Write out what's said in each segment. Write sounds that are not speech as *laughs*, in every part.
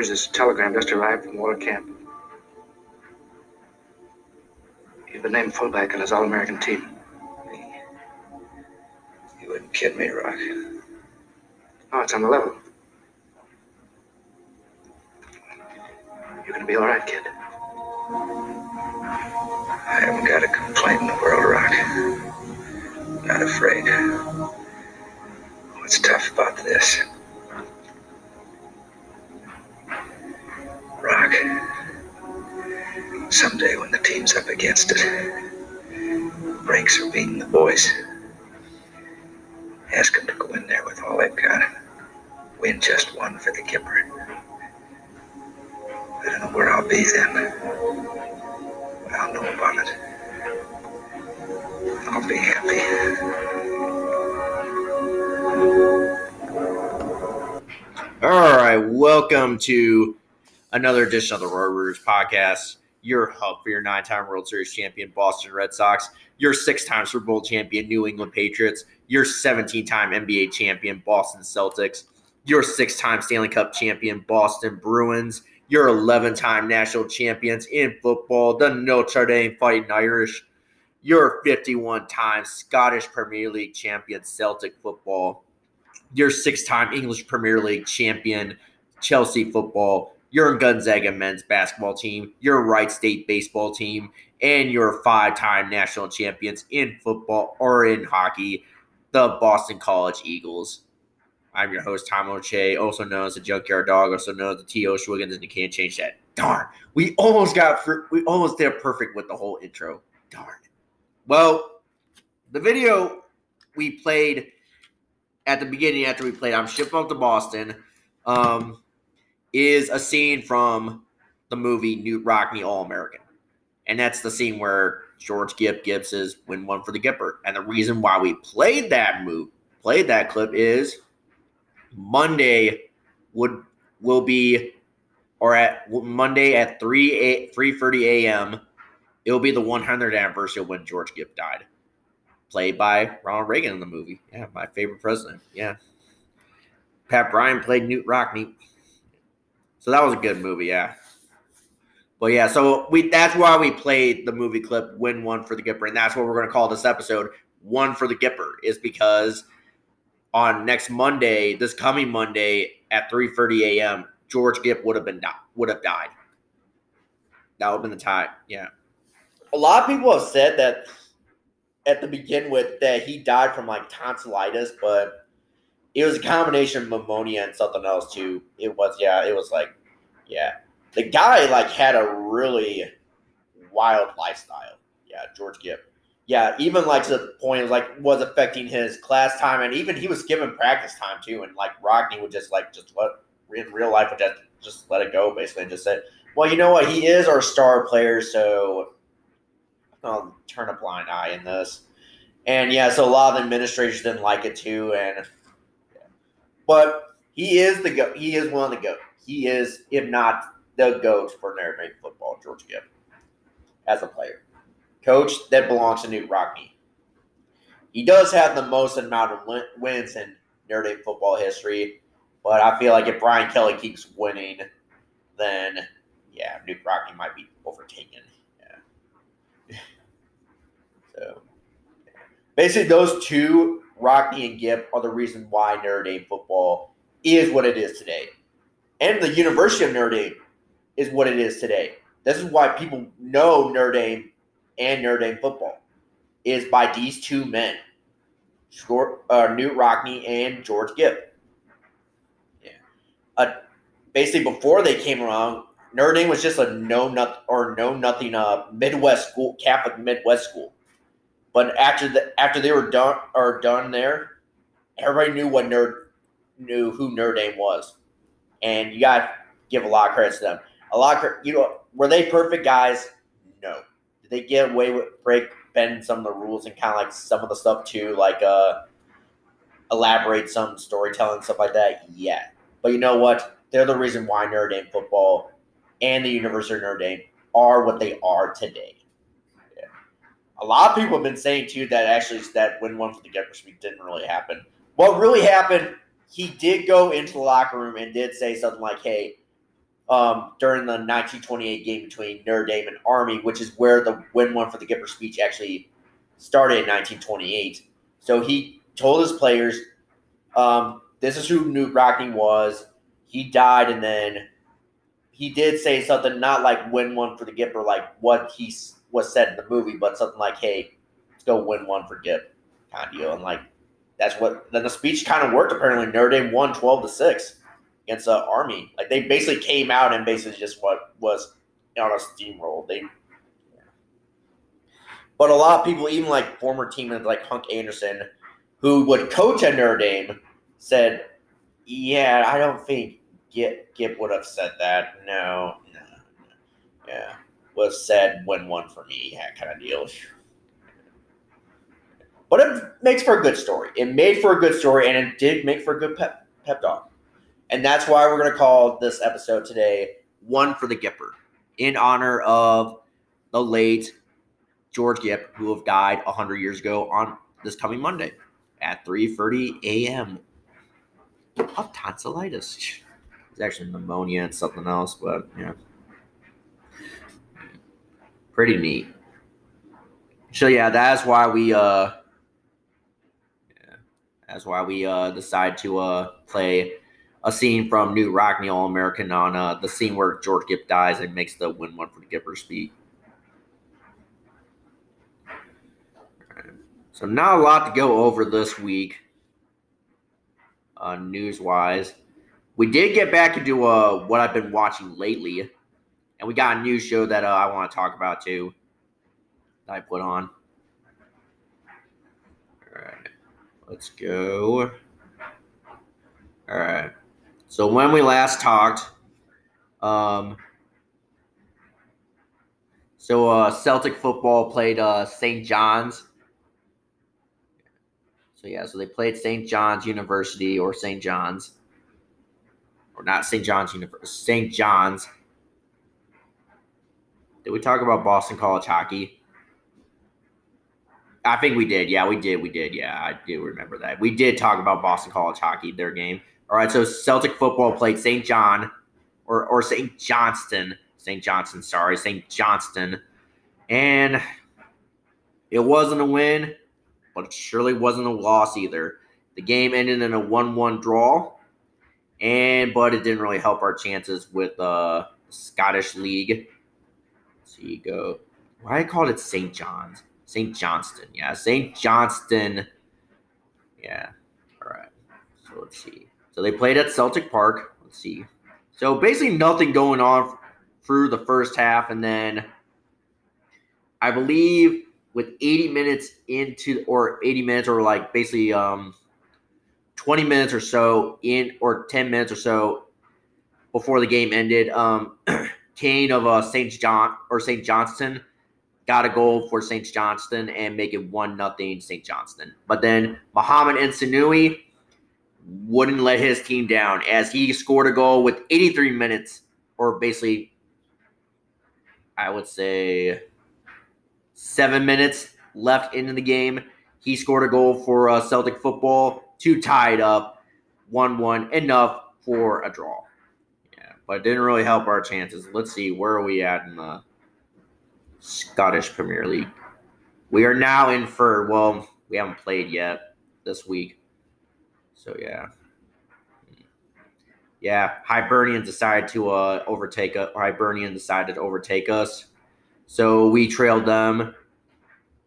George, this telegram just arrived from Walter Camp. You've been named fullback on his All American team. You wouldn't kid me, Rock. Oh, it's on the level. You're gonna be all right, kid. I haven't got a complaint in the world, Rock. Not afraid. What's tough about this? Someday when the team's up against it, breaks are beating the boys. Ask them to go in there with all they've got. Win just one for the Gipper. I don't know where I'll be then. But I'll know about it. I'll be happy. All right, welcome to another edition of the Road Warriors podcast. Your hub for your nine-time World Series champion Boston Red Sox, your six-time Super Bowl champion New England Patriots, your 17-time NBA champion Boston Celtics, your six-time Stanley Cup champion Boston Bruins, your 11-time national champions in football, the Notre Dame Fighting Irish, your 51-time Scottish Premier League champion Celtic football, your six-time English Premier League champion Chelsea football, your Gonzaga men's basketball team, your Wright State baseball team, and your five-time national champions in football or in hockey, the Boston College Eagles. I'm your host, Tom O'Shea, also known as the Junkyard Dog, also known as the T.O. Schwiggins, and you can't change that. Darn. We almost got, we almost did perfect with the whole intro. Darn. Well, the video we played at the beginning after we played I'm Shipped off to Boston um, is a scene from the movie Knute Rockne All American. And that's the scene where George Gipp Gibbs is win one for the Gipper. And the reason why we played that move, played that clip is Monday would will be or at Monday at 3 3 30 a.m. It will be the 100th anniversary of when George Gipp died played by Ronald Reagan in the movie. Yeah, my favorite president. Yeah. Pat Bryan played Knute Rockne. So that was a good movie, yeah. But yeah, so we that's why we played the movie clip Win One for the Gipper. And that's what we're gonna call this episode One for the Gipper, is because on next Monday, this coming Monday at 3:30 a.m., George Gipp would have been would have died. That would have been the time. Yeah. A lot of people have said that at the begin with that he died from like tonsillitis, but it was a combination of pneumonia and something else too. It was yeah, it was like yeah. The guy like had a really wild lifestyle. Yeah, George Gipp. Yeah, even like to the point like was affecting his class time and even he was given practice time too. And like Rockne would just like just let in real life would just just let it go basically and just said, Well, you know what, he is our star player, so I'll turn a blind eye in this. And yeah, so a lot of the administrators didn't like it too. And but he is the go. He is one of the goat. He is, if not the goat for Notre Dame football, George Gipp, as a player, coach that belongs to Knute Rockne. He does have the most amount of wins in Notre Dame football history, but I feel like if Brian Kelly keeps winning, then yeah, Knute Rockne might be overtaken. *laughs* So basically, those two, Rockne and Gipp, are the reason why Notre Dame football is what it is today. And the University of Notre Dame is what it is today. This is why people know Notre Dame and Notre Dame football is by these two men, uh, Knute Rockne and George Gipp. Yeah. Uh, basically, before they came around, Notre Dame was just a no nothing or no nothing uh, Midwest school, Catholic Midwest school. But after the after they were done or done there, everybody knew what nerd knew who Notre Dame was, and you got to give a lot of credit to them. A lot of you know, were they perfect guys? No. Did they get away with break bend some of the rules and kind of like some of the stuff too, like uh, elaborate some storytelling stuff like that. Yeah, but you know what? They're the reason why Notre Dame football and the University of Notre Dame are what they are today. A lot of people have been saying too that actually that win one for the Gipper speak didn't really happen. What really happened, he did go into the locker room and did say something like, "Hey." Um, during the 1928 game between Notre Dame and Army, which is where the win one for the Gipper speech actually started in 1928. So he told his players, um, "This is who Knute Rockne was. He died, and then he did say something not like win one for the Gipper, like what he was said in the movie, but something like, "Hey, let's go win one for Gipp," kind of deal. And like that's what then the speech kind of worked. Apparently, Notre Dame won 12 to six against the uh, Army. Like they basically came out and basically just what was on a steamroll. They but a lot of people, even like former teammates like Hunk Anderson, who would coach at Notre Dame, said, "Yeah, I don't think Gipp Gipp would have said that. No, no, no. yeah, was said when one for me, yeah, kind of deal." But it makes for a good story. It made for a good story, and it did make for a good pep pep talk. And that's why we're going to call this episode today One for the Gipper in honor of the late George Gipp, who have died 100 years ago on this coming Monday at 3.30 a.m. of tonsillitis. It's actually pneumonia and something else, but yeah. Pretty neat. So yeah, that's why we uh yeah, that's why we uh decide to uh play a scene from Knute Rockne All American on uh, the scene where George Gipp dies and makes the win one for the Gipper speak. So not a lot to go over this week, uh, news wise. We did get back into uh, what I've been watching lately, and we got a new show that uh, I want to talk about too. That I put on. All right, let's go. All right. So when we last talked, um, so uh, Celtic football played uh, St. John's. So yeah, so they played St. John's University or St. John's, or not St. John's University, St. John's. Did we talk about Boston College hockey? I think we did. Yeah, we did. We did. Yeah, I do remember that. We did talk about Boston College hockey, their game. All right, so Celtic football played St. John or, or St. Johnstone. St. Johnstone, sorry, St. Johnstone. And it wasn't a win, but it surely wasn't a loss either. The game ended in a 1 1 draw, and but it didn't really help our chances with uh, Scottish League. So you go. Why I called it St. John's? St. Johnstone. Yeah, St. Johnstone. Yeah. All right. So let's see. So they played at Celtic Park. Let's see. So basically nothing going on through the first half, and then I believe with 80 minutes into or 80 minutes or like basically um 20 minutes or so in or 10 minutes or so before the game ended, um *clears throat* Kane of uh, St. John or St. Johnstone got a goal for St. Johnstone and make it one nothing St. Johnstone. But then Mohamed Elyounoussi wouldn't let his team down as he scored a goal with 83 minutes, or basically, I would say, seven minutes left into the game. He scored a goal for uh, Celtic football two tied up 1 1, enough for a draw. But it didn't really help our chances. Let's see, where are we at in the Scottish Premier League? We are now in for, well, we haven't played yet this week. So yeah. Yeah, Hibernian decided to uh, overtake us. Hibernian decided to overtake us. So we trailed them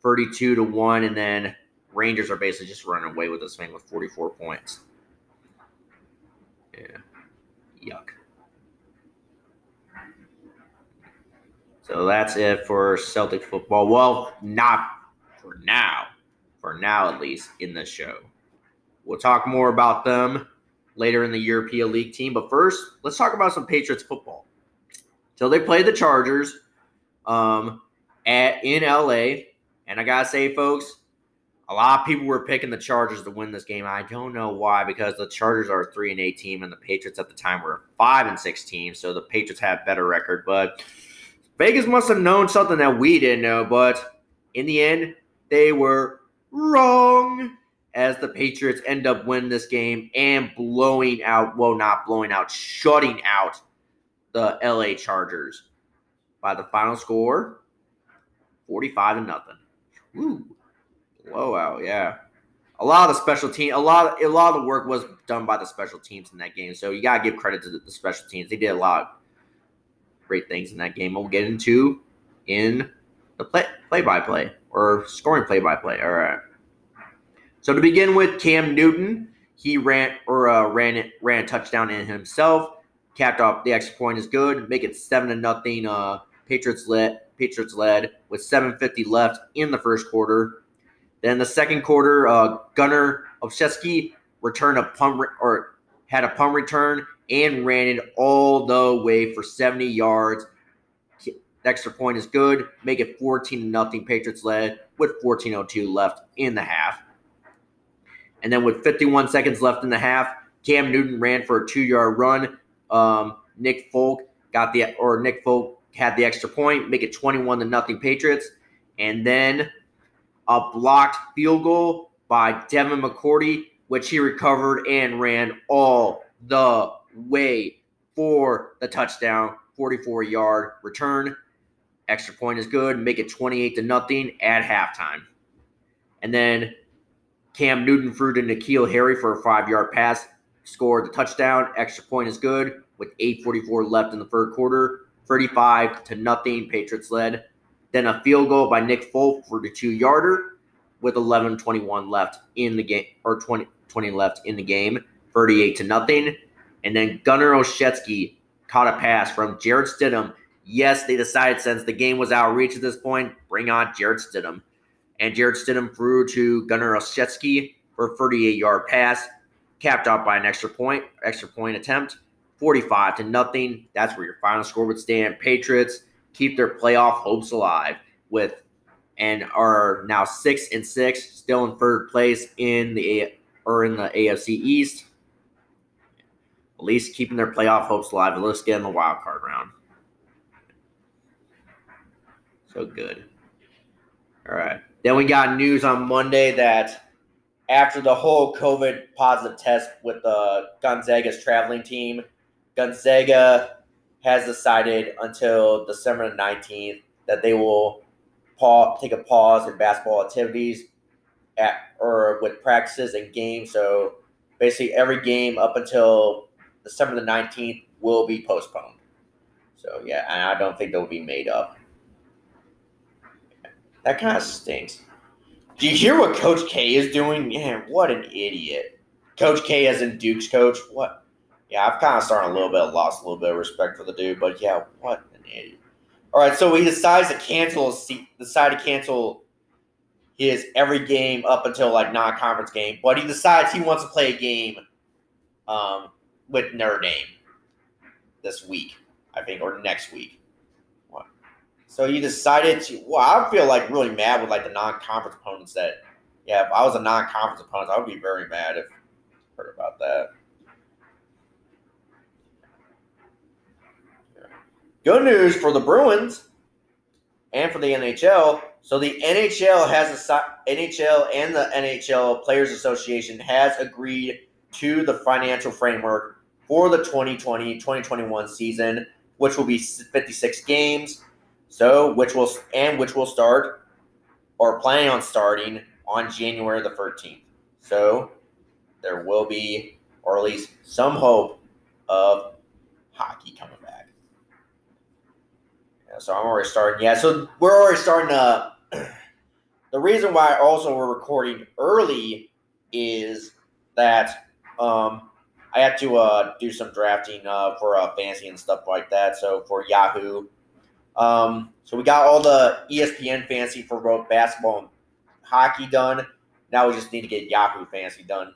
32 to 1, and then Rangers are basically just running away with this thing with 44 points. Yeah. Yuck. So that's it for Celtic football. Well, not for now. For now, at least, in the show. We'll talk more about them later in the European League team. But first, let's talk about some Patriots football. So they played the Chargers um, at in LA And I gotta say, folks, a lot of people were picking the Chargers to win this game. I don't know why, because the Chargers are a three and eight team, and the Patriots at the time were five and six team. So the Patriots had better record, but Vegas must have known something that we didn't know. But in the end, they were wrong. As the Patriots end up winning this game and blowing out, well, not blowing out, shutting out the LA Chargers by the final score 45 and nothing. Woo. Blowout, yeah. A lot of the special team, a lot, a lot of the work was done by the special teams in that game. So you gotta give credit to the, special teams. They did a lot great things in that game. We'll get into in the play play by play or scoring play by play. All right. So to begin with, Cam Newton, he ran or uh, ran ran a touchdown in himself. Capped off the extra point is good. Make it seven to nothing. Uh, Patriots led. Patriots led with 7:50 left in the first quarter. Then the second quarter, uh, Gunnar Olszewski returned a punt re- or had a punt return and ran it all the way for 70 yards. Extra point is good. Make it 14 to nothing. Patriots led with 14:02 left in the half. And then with 51 seconds left in the half, Cam Newton ran for a two-yard run. Um, Nick Folk got the or Nick Folk had the extra point, make it 21 to nothing Patriots. And then a blocked field goal by Devin McCourty, which he recovered and ran all the way for the touchdown, 44 yard return. Extra point is good, make it 28 to nothing at halftime. And then Cam Newton threw to N'Keal Harry for a five yard pass, scored the touchdown. Extra point is good with 8.44 left in the third quarter. 35 to nothing, Patriots led. Then a field goal by Nick Folk for the two yarder with 11:21 left in the game or 20, 20 left in the game, 38 to nothing. And then Gunnar Olszewski caught a pass from Jarrett Stidham. Yes, they decided since the game was out of reach at this point, bring on Jarrett Stidham. And Jarrett Stidham threw to Gunnar Olszewski for a 38 yard pass, capped off by an extra point, extra point attempt. 45 to nothing. That's where your final score would stand. Patriots keep their playoff hopes alive with and are now six and six, still in third place in the or in the AFC East. At least keeping their playoff hopes alive. Let's get in the wild card round. So good. All right. Then we got news on Monday that after the whole COVID positive test with the Gonzaga's traveling team, Gonzaga has decided until December 19th that they will pause, take a pause in basketball activities at or with practices and games. So basically, every game up until December the 19th will be postponed. So yeah, and I don't think they'll be made up. That kind of stinks. Do you hear what Coach K is doing? Man, what an idiot. Coach K as in Duke's coach. What? Yeah, I've kind of started a little bit, lost a little bit of respect for the dude, but yeah, what an idiot. All right, so he decides to cancel, decide to cancel his every game up until like non-conference game, but he decides he wants to play a game um, with Notre Dame this week, I think, or next week. What? So you decided to. Well, I feel like really mad with like the non-conference opponents. That yeah, if I was a non-conference opponent, I would be very mad if I heard about that. Good news for the Bruins and for the NHL. So the NHL has a NHL and the NHL Players Association has agreed to the financial framework for the 2020-2021 season, which will be 56 games. So, which will and which will start or planning on starting on January the 13th. So, there will be or at least some hope of hockey coming back. Yeah, so I'm already starting. Yeah, so we're already starting uh, to. *clears throat* the reason why also we're recording early is that um, I had to uh, do some drafting uh, for uh, fancy and stuff like that. So for Yahoo, um, so we got all the ESPN fancy for both basketball and hockey done. Now we just need to get Yahoo fancy done,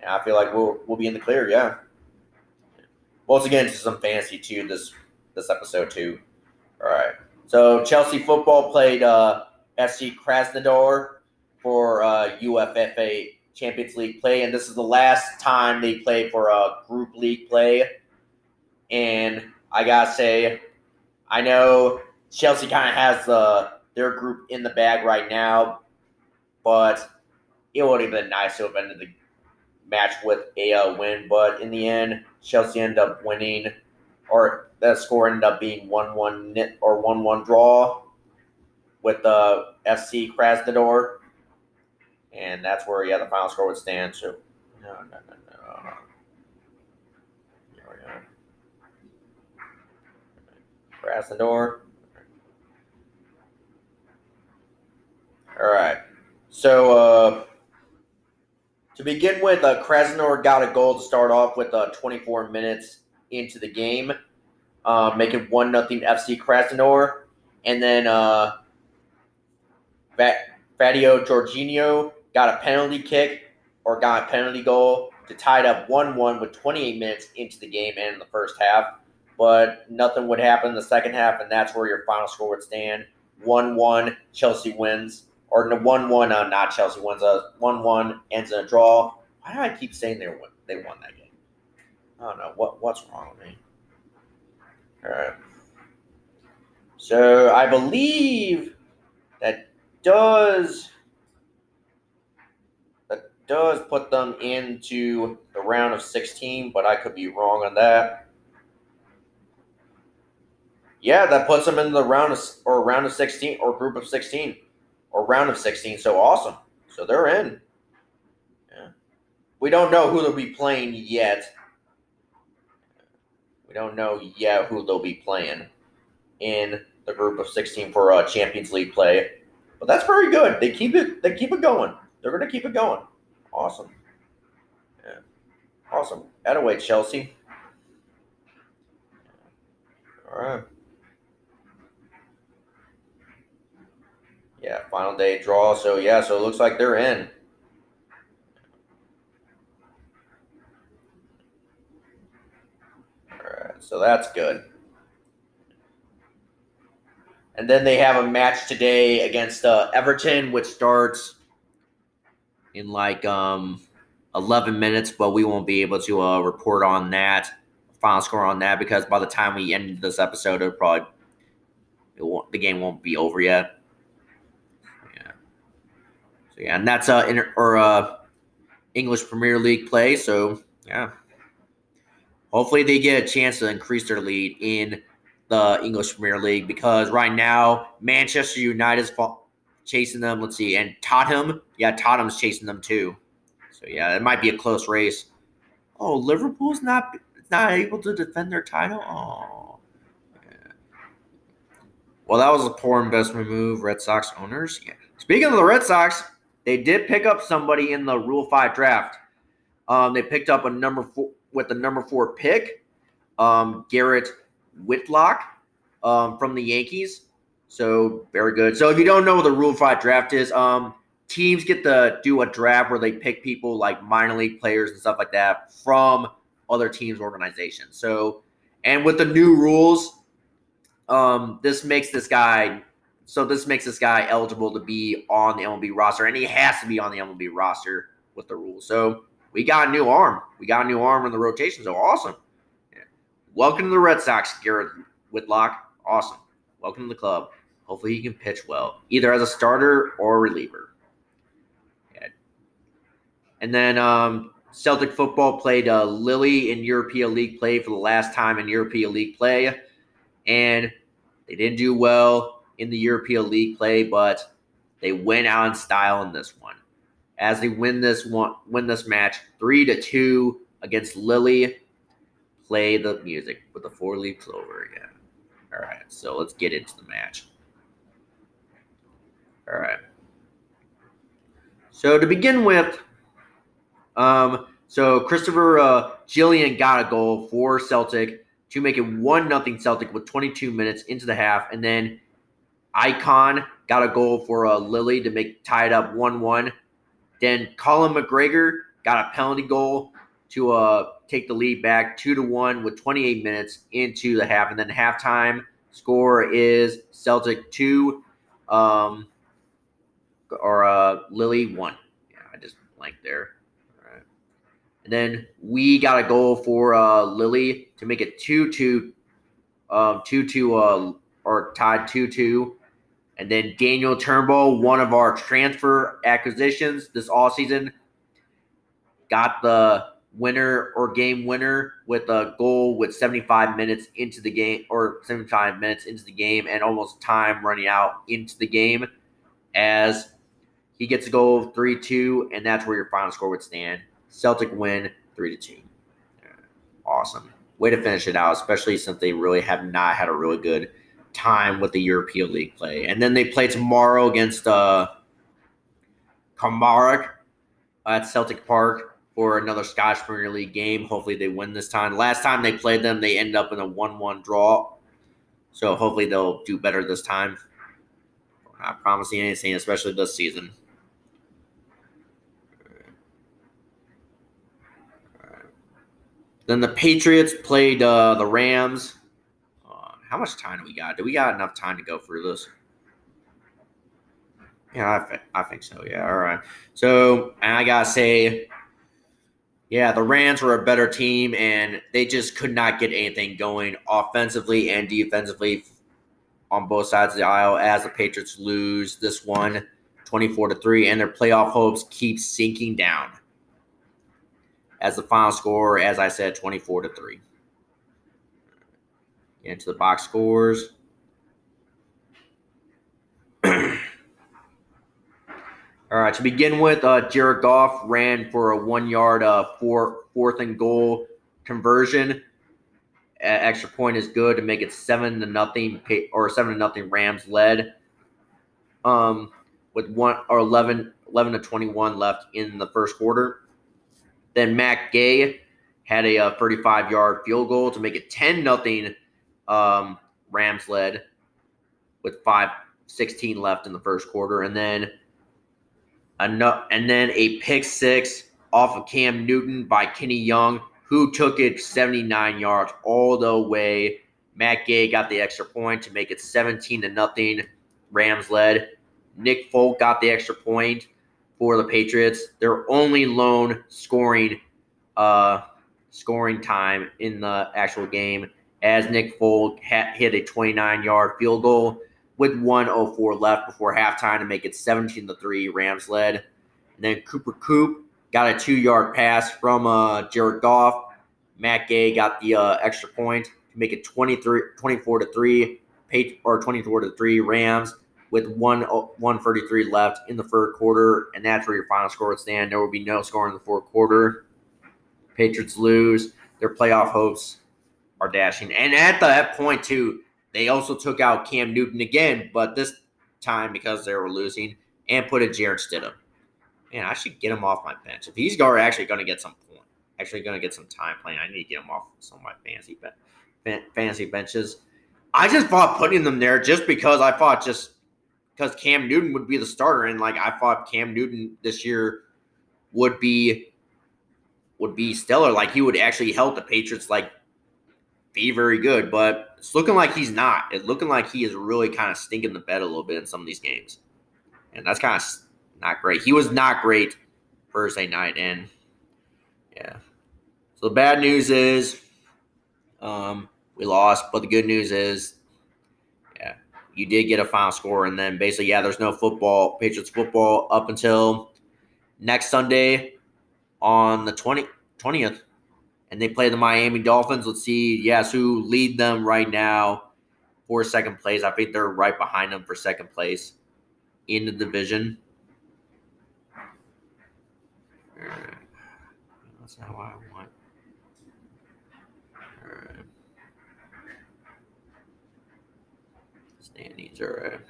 and I feel like we'll we'll be in the clear. Yeah. Once again, into some fancy too this this episode too. All right. So Chelsea football played uh, FC Krasnodar for uh, UEFA Champions League play, and this is the last time they play for a group league play. And I gotta say, I know Chelsea kind of has the their group in the bag right now, but it would have been nice to have ended the match with a uh, win. But in the end, Chelsea ended up winning, or the score ended up being one one knit or one one draw with the FC Krasnodar, and that's where yeah the final score would stand. So no no no no. We go. Krasnodar. All right. So uh, to begin with, uh, Krasnodar got a goal to start off with uh, 24 minutes into the game, uh, making one nothing FC Krasnodar, and then uh, Fadio Jorginho got a penalty kick or got a penalty goal to tie it up 1-1 with 28 minutes into the game and in the first half. But nothing would happen in the second half, and that's where your final score would stand. 1-1, Chelsea wins or one one uh, not Chelsea wins a one one ends in a draw. Why do I keep saying they won they won that game? I don't know what what's wrong with me. All right. So I believe that does does put them into the round of 16, but I could be wrong on that. Yeah, that puts them in the round of or round of 16 or group of 16 or round of 16. So awesome. So they're in. Yeah. We don't know who they'll be playing yet. We don't know yet who they'll be playing in the group of 16 for uh, Champions League play. But that's very good. They keep it they keep it going. They're going to keep it going. Awesome. Yeah. Awesome. Anyway, Chelsea. All right. Yeah, final day draw. So yeah, so it looks like they're in. All right, so that's good. And then they have a match today against uh, Everton, which starts in like um, 11 minutes, but we won't be able to uh, report on that, final score on that, because by the time we end this episode, it'll probably it the game won't be over yet. Yeah. So yeah, and that's uh or uh English Premier League play. So yeah, hopefully they get a chance to increase their lead in the English Premier League because right now Manchester United is chasing them. Let's see, and Tottenham, yeah, Tottenham's chasing them too. So yeah, it might be a close race. Oh, Liverpool's not not able to defend their title. Oh. Well, that was a poor investment move, Red Sox owners. Yeah. Speaking of the Red Sox, they did pick up somebody in the Rule Five draft. Um, they picked up a number four with the number four pick, um, Garrett Whitlock um, from the Yankees. So very good. So if you don't know what the Rule Five draft is, um, teams get to do a draft where they pick people like minor league players and stuff like that from other teams' organizations. So, and with the new rules, um, this makes this guy so this makes this guy eligible to be on the MLB roster, and he has to be on the MLB roster with the rules. So we got a new arm. We got a new arm in the rotation. So awesome. Yeah. Welcome to the Red Sox, Garrett Whitlock. Awesome. Welcome to the club. Hopefully he can pitch well, either as a starter or a reliever. Yeah. And then um, Celtic football played uh, Lille in European League play for the last time in European League play, and they didn't do well in the European League play, but they went out in style in this one. As they win this one, win this match three to two against Lily. Play the music with the four leaf clover again. All right, so let's get into the match. All right. So to begin with, um, so Christopher uh, Jullien got a goal for Celtic to make it one nothing Celtic with 22 minutes into the half, and then Icon got a goal for uh, Lily to make tie it up 1 1. Then Callum McGregor got a penalty goal to uh, take the lead back 2 to 1 with 28 minutes into the half. And then halftime score is Celtic 2, um, or uh, Lily one. Yeah, I just blanked there. All right. And then we got a goal for uh, Lily to make it 2 2, um, 2 2, uh, or tied 2 2. And then Daniel Turnbull, one of our transfer acquisitions this all season, got the winner or game winner with a goal with 75 minutes into the game or 75 minutes into the game and almost time running out into the game as he gets a goal of 3 2, and that's where your final score would stand. Celtic win 3 2. Awesome. Way to finish it out, especially since they really have not had a really good time with the European League play. And then they play tomorrow against uh, at Celtic Park for another Scottish Premier League game. Hopefully they win this time. Last time they played them, they ended up in a 1 1 draw. So hopefully they'll do better this time. not promising anything, especially this season. Then the Patriots played uh, the Rams. Uh, how much time do we got? Do we got enough time to go through this? Yeah, I, th- I think so. Yeah, all right. So, I gotta say, yeah, the Rams were a better team, and they just could not get anything going offensively and defensively on both sides of the aisle. As the Patriots lose this one, twenty-four to three, and their playoff hopes keep sinking down as the final score, as I said, 24 to 3. Into the box scores. All right, to begin with, uh, Jared Goff ran for a one yard uh, four, fourth and goal conversion. Uh, extra point is good to make it seven to nothing or seven to nothing Rams led. Um, with one or 11, 11 to 21 left in the first quarter. Then Matt Gay had a, uh, 35 yard field goal to make it 10 nothing um, Rams led with 5 16 left in the first quarter. And then and then a pick six off of Cam Newton by Kenny Young, who took it 79 yards all the way. Matt Gay got the extra point to make it 17 to nothing. Rams led. Nick Folk got the extra point for the Patriots. Their only lone scoring uh, scoring time in the actual game as Nick Folk hit a 29 yard field goal with 104 left before halftime to make it 17 to 3 Rams led. And then Cooper Kupp got a 2 yard pass from uh, Jared Goff. Matt Gay got the uh, extra point to make it 23 24 to 3 or 24 to 3 Rams with one 133 left in the third quarter, and that's where your final score would stand. There will be no score in the fourth quarter. Patriots lose. Their playoff hopes are dashing. And at that point, too, they also took out Cam Newton again, but this time because they were losing, and put in Jarrett Stidham. Man, I should get him off my bench. If he's actually going to get some point, actually going to get some time playing, I need to get him off some of my fantasy fantasy benches. I just thought putting them there just because I thought just because Cam Newton would be the starter, and like I thought Cam Newton this year would be would be stellar. Like he would actually help the Patriots like be very good, but it's looking like he's not. It's looking like he is really kind of stinking the bed a little bit in some of these games, and that's kind of not great. He was not great Thursday night, and yeah. So the bad news is, um, we lost, but the good news is yeah, you did get a final score, and then basically, yeah, there's no football, Patriots football up until next Sunday on the 20, 20th. And they play the Miami Dolphins. Let's see, yes, who lead them right now for second place. I think they're right behind them for second place in the division. That's not what I want. standings. All right.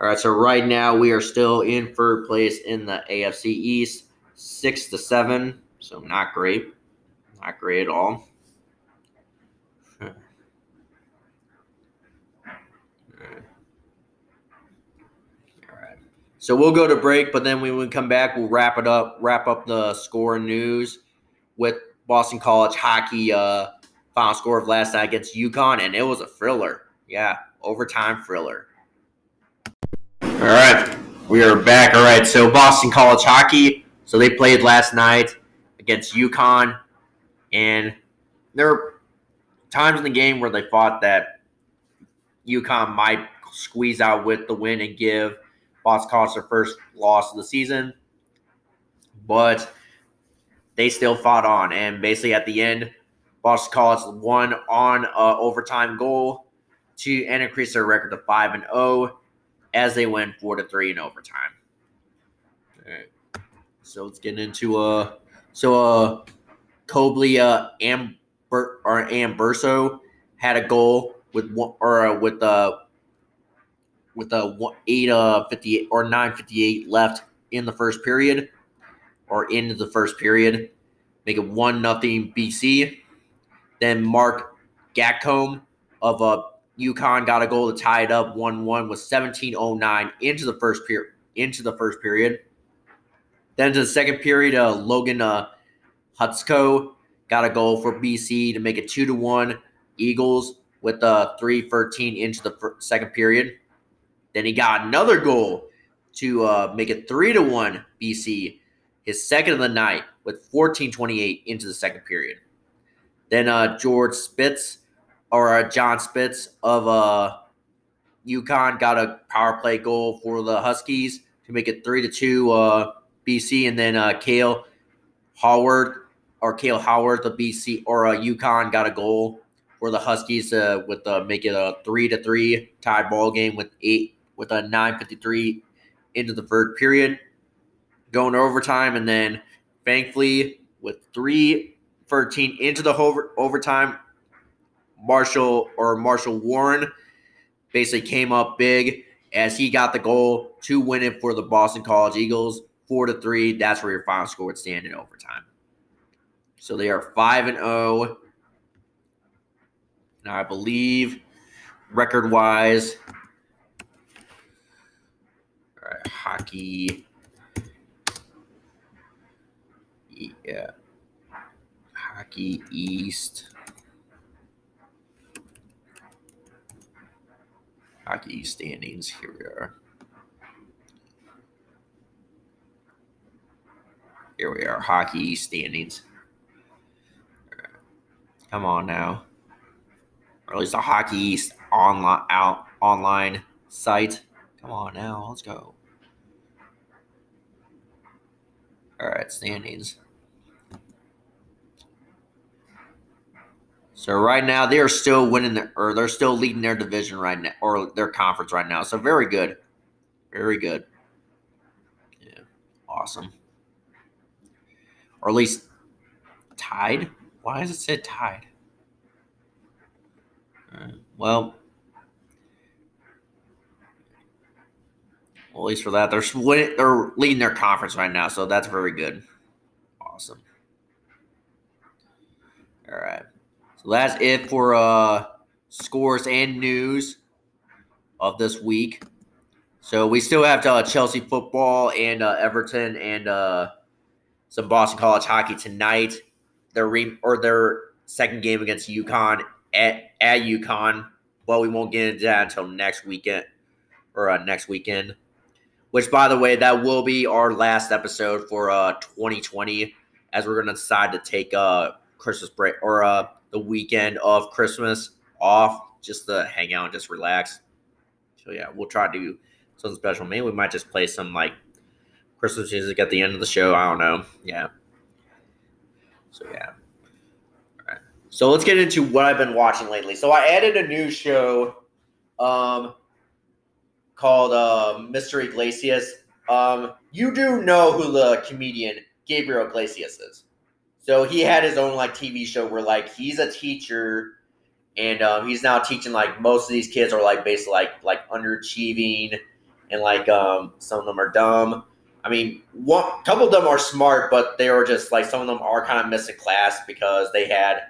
All right. So right now we are still in third place in the AFC East, six to seven. So not great. Not great at all. All right. So we'll go to break, but then when we come back, we'll wrap it up, wrap up the score news with Boston College hockey uh, final score of last night against UConn, and it was a thriller. Yeah, overtime thriller. All right, We are back. All right. So Boston College hockey. So they played last night against UConn, and there were times in the game where they thought that UConn might squeeze out with the win and give Boston College their first loss of the season, but they still fought on. And basically, at the end, Boston College won on a overtime goal to and increase their record to five and zero as they win four to three in overtime. All right. So let's get into uh so uh Colby uh Amber or Amberso had a goal with one or uh, with uh with a one, eight uh fifty eight or nine fifty eight left in the first period or into the first period, make it one nothing BC. Then Mark Gatcombe of uh UConn got a goal to tie it up 1-1 with 17:09 into the first period. Into the first period. Then to the second period, uh, Logan uh, Hutsko got a goal for BC to make it two to one Eagles with uh, 3:13 into the second period. Then he got another goal to uh, make it three to one BC, his second of the night with 14:28 into the second period. Then uh, George Spitz or uh, John Spitz of uh, UConn got a power play goal for the Huskies to make it three to two uh, BC, and then uh, Kale Howard or Kale Howard the BC or uh, UConn got a goal for the Huskies uh, with uh, make it a three to three tied ball game with eight with a nine fifty three into the third period, going to overtime, and then thankfully with three thirteen into the over- overtime, Marshall or Marshall Warren basically came up big as he got the goal to win it for the Boston College Eagles, four to three. That's where your final score would stand in overtime. So they are five and zero. Now I believe record wise. All right, hockey. Yeah. Hockey East. Hockey standings. Here we are. Here we are. Hockey standings. Come on now. Or at least a Hockey East online out online site. Come on now. Let's go. All right, standings. So right now they are still winning the, or they're still leading their division right now or their conference right now. So very good. Very good. Yeah. Awesome. Or at least tied. Why does it say tied? Uh, well, well, at least for that, they're they're leading their conference right now, so that's very good. Awesome. All right. So that's it for uh, scores and news of this week. So we still have uh, Chelsea football and uh, Everton and uh, some Boston College hockey tonight. Their re- or their second game against UConn at at UConn. Well, we won't get into that until next weekend or uh, next weekend. Which, by the way, that will be our last episode for uh 2020, as we're gonna decide to take uh Christmas break or uh the weekend of Christmas off just to hang out and just relax. So yeah, we'll try to do something special. Maybe we might just play some like Christmas music at the end of the show. I don't know. Yeah. So yeah. So let's get into what I've been watching lately. So I added a new show um called uh, Mr. Iglesias. Um, you do know who the comedian Gabriel Iglesias is. So he had his own like TV show where like he's a teacher and um, he's now teaching like most of these kids are like basically like like underachieving and like um, some of them are dumb. I mean, one couple of them are smart, but they were just like some of them are kind of missing class because they had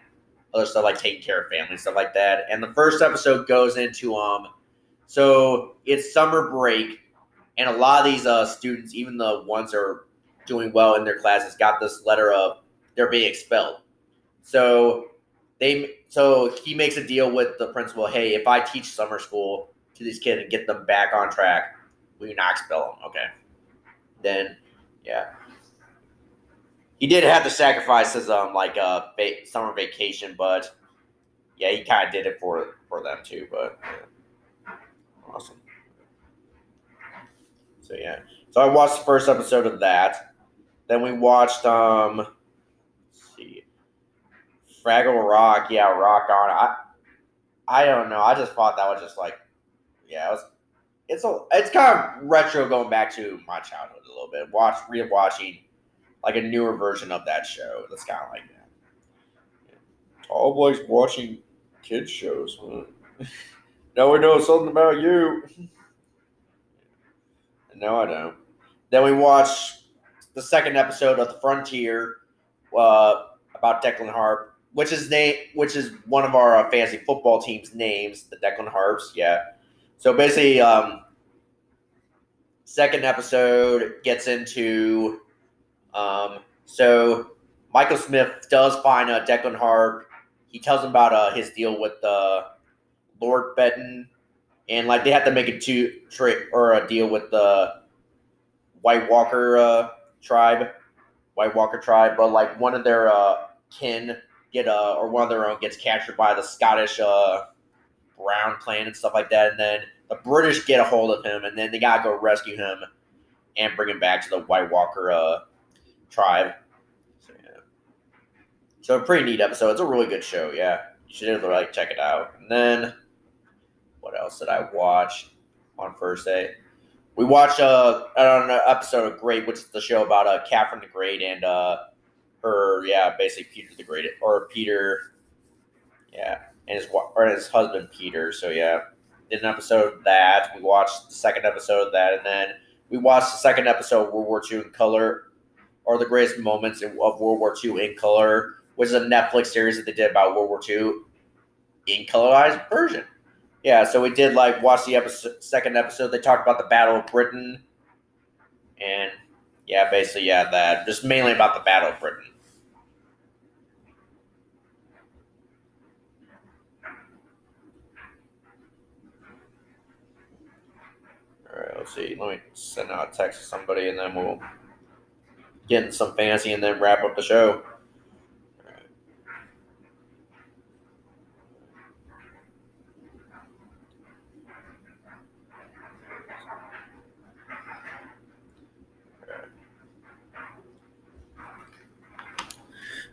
other stuff like taking care of family stuff like that. And the first episode goes into um, so it's summer break, and a lot of these uh students, even the ones that are doing well in their classes, got this letter of they're being expelled. So they so he makes a deal with the principal. Hey, if I teach summer school to these kids and get them back on track, Will you not expel them? Okay. Then, yeah. He did have to sacrifice his um like uh va- summer vacation, but yeah, he kind of did it for for them too. But yeah. awesome. So yeah, so I watched the first episode of that. Then we watched um, see, Fraggle Rock. Yeah, Rock on. I I don't know. I just thought that was just like, yeah, it was. It's a, it's kind of retro, going back to my childhood a little bit. Watch, rewatching, like a newer version of that show. That's kind of like that. Tall boys watching kids shows. *laughs* Now we know something about you. *laughs* No, I don't. Then we watch the second episode of the Frontier uh, about Declan Harp, which is name, which is one of our uh, fantasy football teams' names, the Declan Harps. Yeah. So basically, um, second episode gets into um, so Michael Smith does find a Declan Harp. He tells him about uh, his deal with uh, Lord Benton, and like they have to make a two trade or a deal with the White Walker uh, tribe, White Walker tribe, but like one of their uh, kin get uh, or one of their own gets captured by the Scottish uh, Brown clan and stuff like that, and then the British get a hold of him, and then they gotta go rescue him and bring him back to the White Walker uh, tribe. So, yeah. so a pretty neat episode. It's a really good show. Yeah, you should like check it out. And then what else did I watch on Thursday? We watched uh, an episode of Great, which is the show about uh, Catherine the Great and uh, her, yeah, basically Peter the Great, or Peter, yeah, and his or his husband Peter. So yeah, did an episode of that. We watched the second episode of that, and then we watched the second episode of World War II in color, or the greatest moments of World War II in color, which is a Netflix series that they did about World War II in colorized version. Yeah, so we did like watch the episode, second episode. They talked about the Battle of Britain, and yeah, basically yeah, that just mainly about the Battle of Britain. All right, let's see. Let me send out a text to somebody, and then we'll get in some fantasy, and then wrap up the show.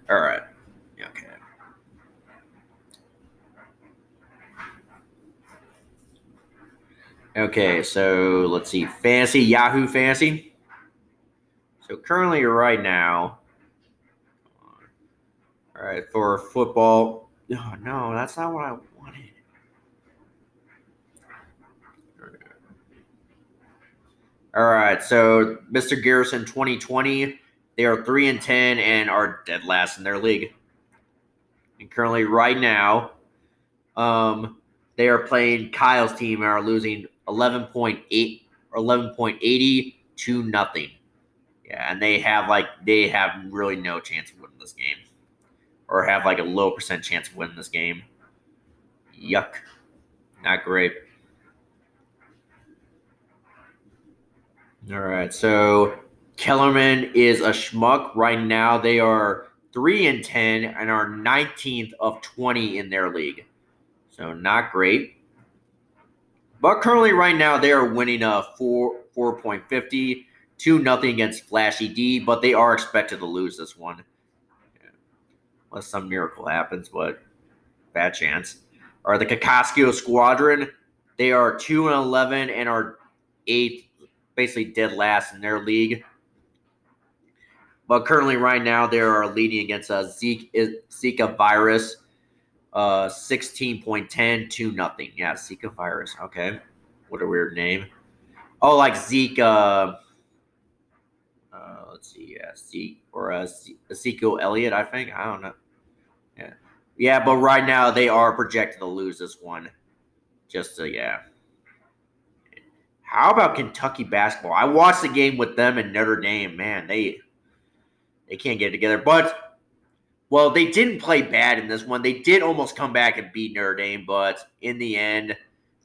All right. Okay. Okay, so let's see. Fancy, Yahoo Fancy. So currently, right now, all right, for football. Oh, no, that's not what I wanted. All right, so Mr. Garrison 2020 they are three and ten and are dead last in their league. And currently, right now, um, they are playing Kyle's team and are losing eleven point eight or eleven point eighty to nothing. Yeah, and they have like they have really no chance of winning this game, or have like a low percent chance of winning this game. Yuck, not great. All right, so Kellerman is a schmuck right now. They are three and ten and are 19th of 20 in their league. So not great. But currently, right now, they are winning a four 4.50, 2 nothing against Flashy D, but they are expected to lose this one. Yeah. Unless some miracle happens, but bad chance. Are the Kakasio Squadron? They are 2 and 11 and are eighth, basically dead last in their league. But currently, right now, they are leading against a Zeke, Zika virus, uh, 16.10 to nothing. Yeah, Zika virus. Okay. What a weird name. Oh, like Zika. Uh, let's see. Yeah, Zeke or uh, Ezekiel Elliott, I think. I don't know. Yeah. Yeah, but right now, they are projected to lose this one. Just to, yeah. How about Kentucky basketball? I watched the game with them in Notre Dame. Man, they they can't get it together. But well, they didn't play bad in this one. They did almost come back and beat Notre Dame, but in the end,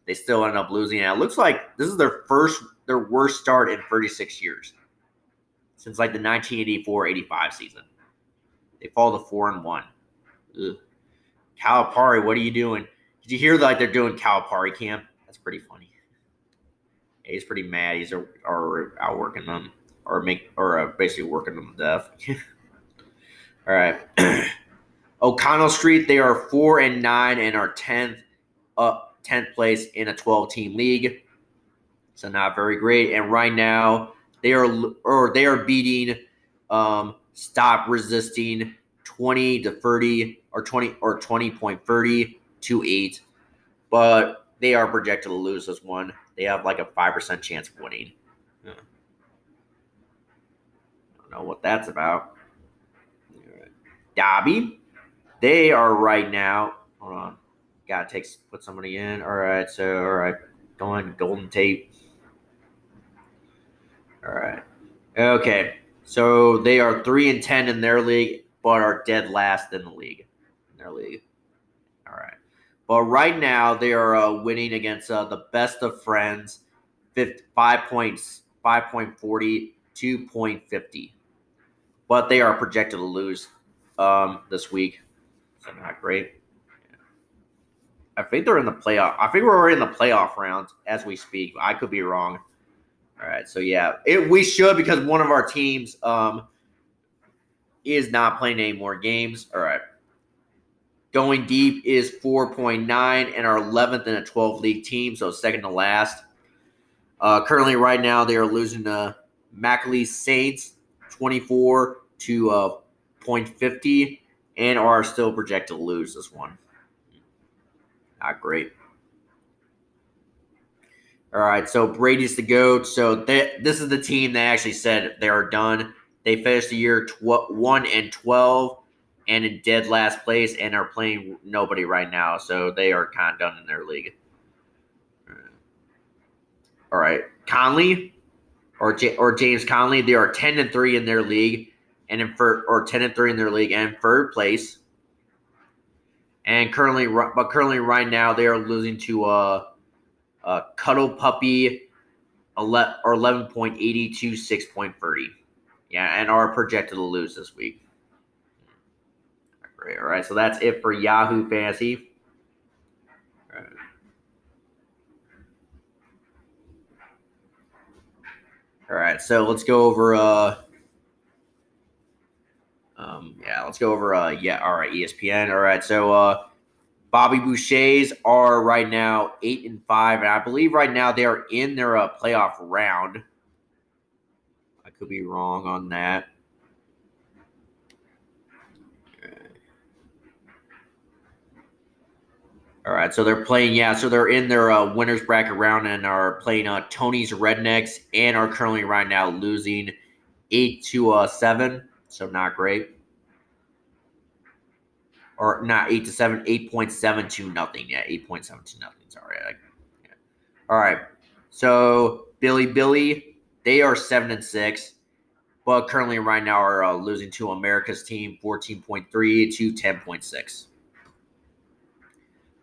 they still end up losing. And it looks like this is their first, their worst start in 36 years since like the 1984-85 season. They fall to four and one. Ugh. Calipari, what are you doing? Did you hear like they're doing Calipari camp? That's pretty funny. Yeah, he's pretty mad. He's are, are outworking them or make or uh, basically working them to death. *laughs* All right. *clears throat* O'Connell Street, they are four and nine and are tenth up tenth place in a twelve team league. So not very great. And right now they are or they are beating um, stop resisting 20 to 30 or 20 or 20.30 to 8 but they are projected to lose this one they have like a 5% chance of winning yeah. i don't know what that's about Dobby, they are right now hold on gotta take put somebody in all right so all right going golden tape all right okay so they are three and ten in their league, but are dead last in the league. In their league. All right. But right now they are uh, winning against uh, the best of friends, 50, five points, five point forty, two point fifty. But they are projected to lose um, this week. So not great. I think they're in the playoff. I think we're already in the playoff rounds as we speak. I could be wrong. All right, so yeah, it, we should because one of our teams um, is not playing any more games. All right. Going deep is 4.9 and our 11th in a 12 league team, so second to last. Uh, currently, right now, they are losing to Mackley Saints 24 to uh, 0.50 and are still projected to lose this one. Not great. All right, so Brady's the GOAT. So this is the team that actually said they are done. They finished the year tw- 1 and 12 and in dead last place and are playing nobody right now. So they are kind of done in their league. All right, Conley or J- or James Conley, they are 10 and 3 in their league and in third or 10 and 3 in their league and third place. And currently but currently right now they are losing to uh uh, Cuddle Puppy, ele- or 11.82, 6.30. Yeah, and are projected to lose this week. All right, so that's it for Yahoo Fantasy. All right. All right, so let's go over. Uh, um, yeah, let's go over. Uh, yeah, all right, ESPN. All right, so uh, Bobby Boucher's are right now eight and five, and I believe right now they are in their uh, playoff round. I could be wrong on that. All right, so they're playing, yeah, so they're in their uh, winners bracket round and are playing uh, Tony's Rednecks and are currently right now losing eight to uh, seven, so not great or not eight to seven, eight point seven to nothing. Yeah, eight point seven to nothing. Sorry. Yeah. All right. So Billy Billy, they are seven and six, but currently right now are uh, losing to America's team, fourteen point three to ten point six.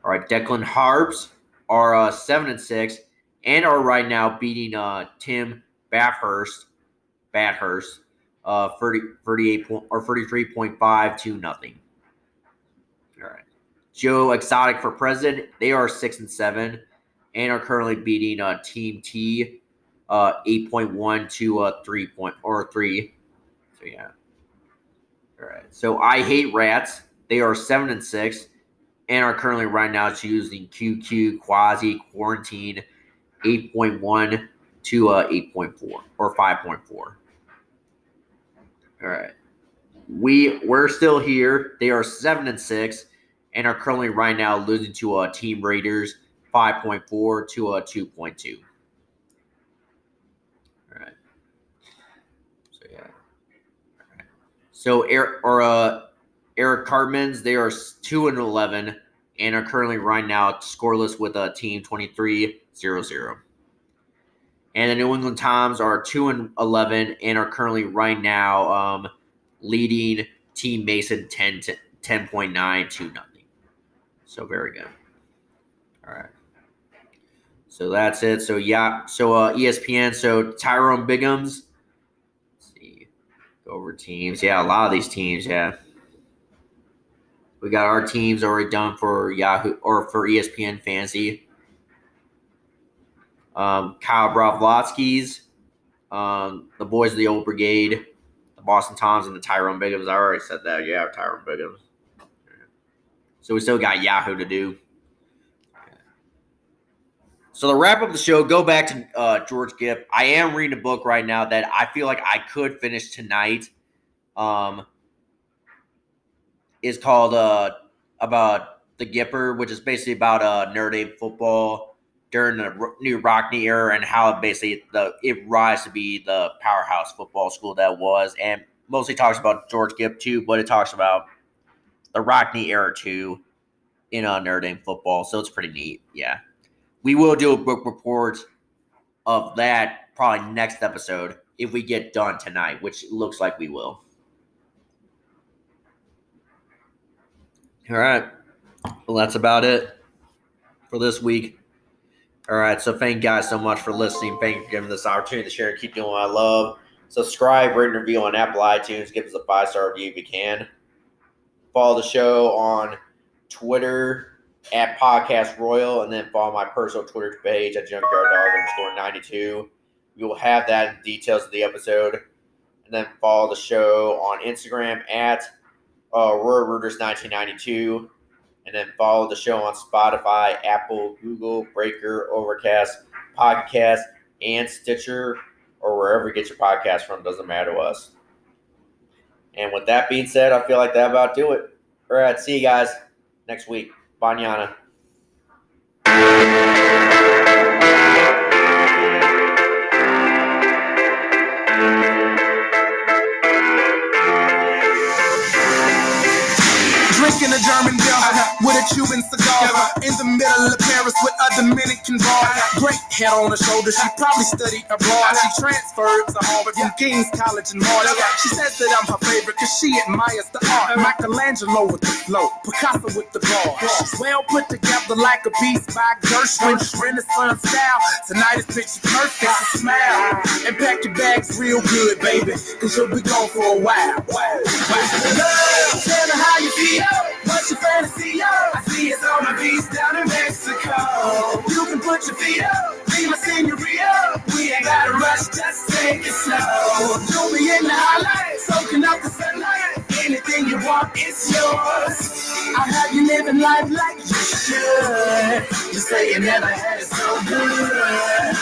All right, Declan Harps are uh, seven and six and are right now beating uh, Tim Bathurst, Bathurst, uh, 30, 38 point, or 33.5 to nothing. All right. Joe Exotic for president. They are six and seven, and are currently beating uh, Team T, uh, eight point one to uh, three point or three. So yeah. All right. So I hate rats. They are seven and six, and are currently right now choosing QQ quasi quarantine, eight point one to uh, eight point four or five point four. All right we we're still here. They are seven and six, and are currently right now losing to uh, Team Raiders five point four to a uh, two point two. All right. So yeah. All right. So Eric or uh Eric Cartman's they are two and eleven and are currently right now scoreless with a uh, team 23-0-0. And the New England Toms are two and eleven and are currently right now um leading Team Mason 10 to 10.9 to nothing. So very good. All right. So that's it. So yeah, so uh, ESPN. So Tyrone Biggums. Let's see, go over teams. Yeah, a lot of these teams. Yeah, we got our teams already done for Yahoo or for ESPN Fantasy. Um, Kyle Broflovski's, um, the boys of the old brigade, the Boston Toms, and the Tyrone Biggums. I already said that. Yeah, Tyrone Biggums. So we still got Yahoo to do. So to wrap up the show, go back to uh, George Gipp. I am reading a book right now that I feel like I could finish tonight. Um, is called uh about the Gipper, which is basically about uh Notre Dame football during the Knute Rockne era and how basically the it rise to be the powerhouse football school that was, and mostly talks about George Gipp too, but it talks about the Rockne era too in uh, Notre Dame football. So it's pretty neat. Yeah we will do a book report of that probably next episode if we get done tonight, which looks like we will. All right. Well, that's about it for this week. All right. So thank you guys so much for listening. Thank you for giving this opportunity to share and keep doing what I love. Subscribe, rate, and review on Apple iTunes. Give us a five star review if you can. Follow the show on Twitter at Podcast Royal, and then follow my personal Twitter page at Junkyard Dog underscore 92. You will have that in details of the episode. And then follow the show on Instagram at uh, Rooters 1992. And then follow the show on Spotify, Apple, Google, Breaker, Overcast, Podcast, and Stitcher, or wherever you get your podcast from. Doesn't matter to us. And with that being said, I feel like that about do it. All right, see you guys next week. Banyana. Drinking a German beer uh-huh, with a Cuban cigar uh-huh, in the middle of Paris with a Dominican bar. Uh-huh. Great head on her shoulder, she probably studied abroad. She transferred to Harvard from King's College in March. She says that I'm her favorite because she admires the art. Michelangelo with the flow, Picasso with the bar. She's well put together like a piece by Gershwin, Renaissance style. Tonight is picture perfect, so smile and pack your bags real good, baby, because you'll be gone for a while. Love, tell me how you feel. What's your fantasy? Up? I see it's on the beach down in Mexico. You can put your feet up, be my senorita. We ain't gotta rush, just take it slow. You'll be in the highlight, soaking up the sunlight. Anything you want, it's yours. I'll have you living life like you should. You say you never had it so good. You never had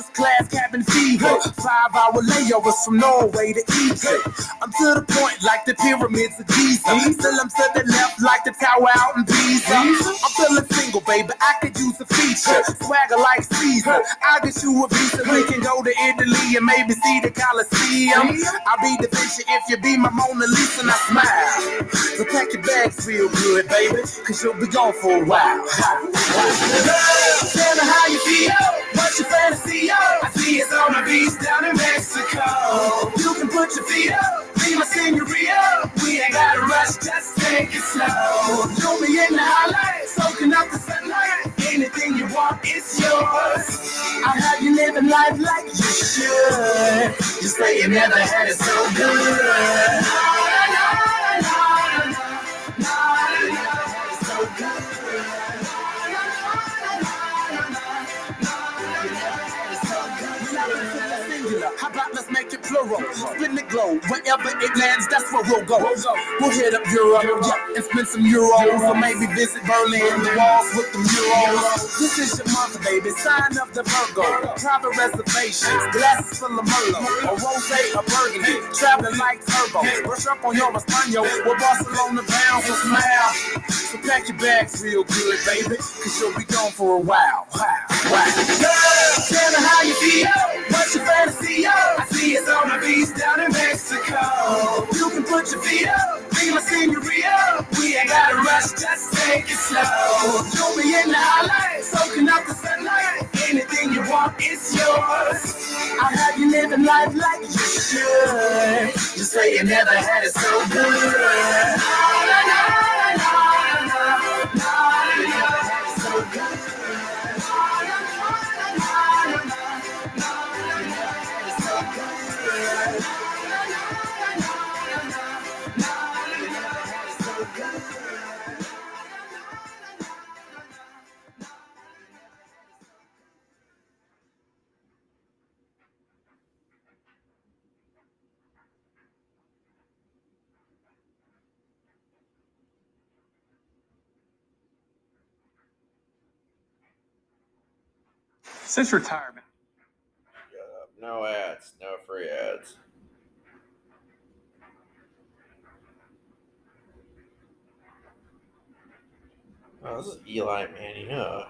first class cabin fever. Five hour layovers from Norway to Egypt. I'm to the point like the pyramids of Giza. Still I'm to the left like the tower out in Pisa. I'm feeling single, baby. I could use a feature. Swagger like Caesar. I'll get you a visa. We can go to Italy and maybe see the Colosseum. I'll be the vision if you be my Mona Lisa and I smile. Pack your bags real good, baby. Cause you'll be gone for a while. Tell me how you feel. What's your fantasy? I see it's on the beach down in Mexico. You can put your feet up, be my senorita. We ain't gotta rush, just take it slow. You'll be in the highlight, soaking up the sunlight. Anything you want, it's yours. I'll have you living life like you should. You say you never had it so good. You plural? Spin the globe, wherever it lands, that's where we'll go. We'll hit up Europe, yeah, and spend some euros, or maybe visit Berlin, the walls with the murals. This is your month, baby. Sign up the Virgo, private reservations, glasses full of Merlot, a rosé, a burgundy, traveling like turbo. Brush up on your Espanol, with Barcelona bound, so smile. So pack your bags real good, baby, cause you'll be gone for a while. Wow, wow. Girl, tell me how you feel. What's your fantasy? I see it's on the beach down in Mexico. You can put your feet up, be my senorita. We ain't gotta rush, just take it slow. You'll be in the highlight, soaking up the sunlight. Anything you want, it's yours. I'll have you living life like you should. You say you never had it so good. Since retirement, No ads. No free ads. Oh, this is Eli Manning. Uh,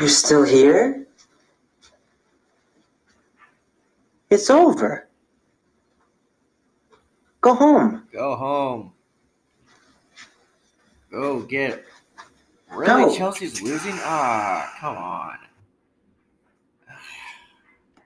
You're still here? It's over. Go home. go home. Go get. Really, Go. Chelsea's losing? Ah, come on.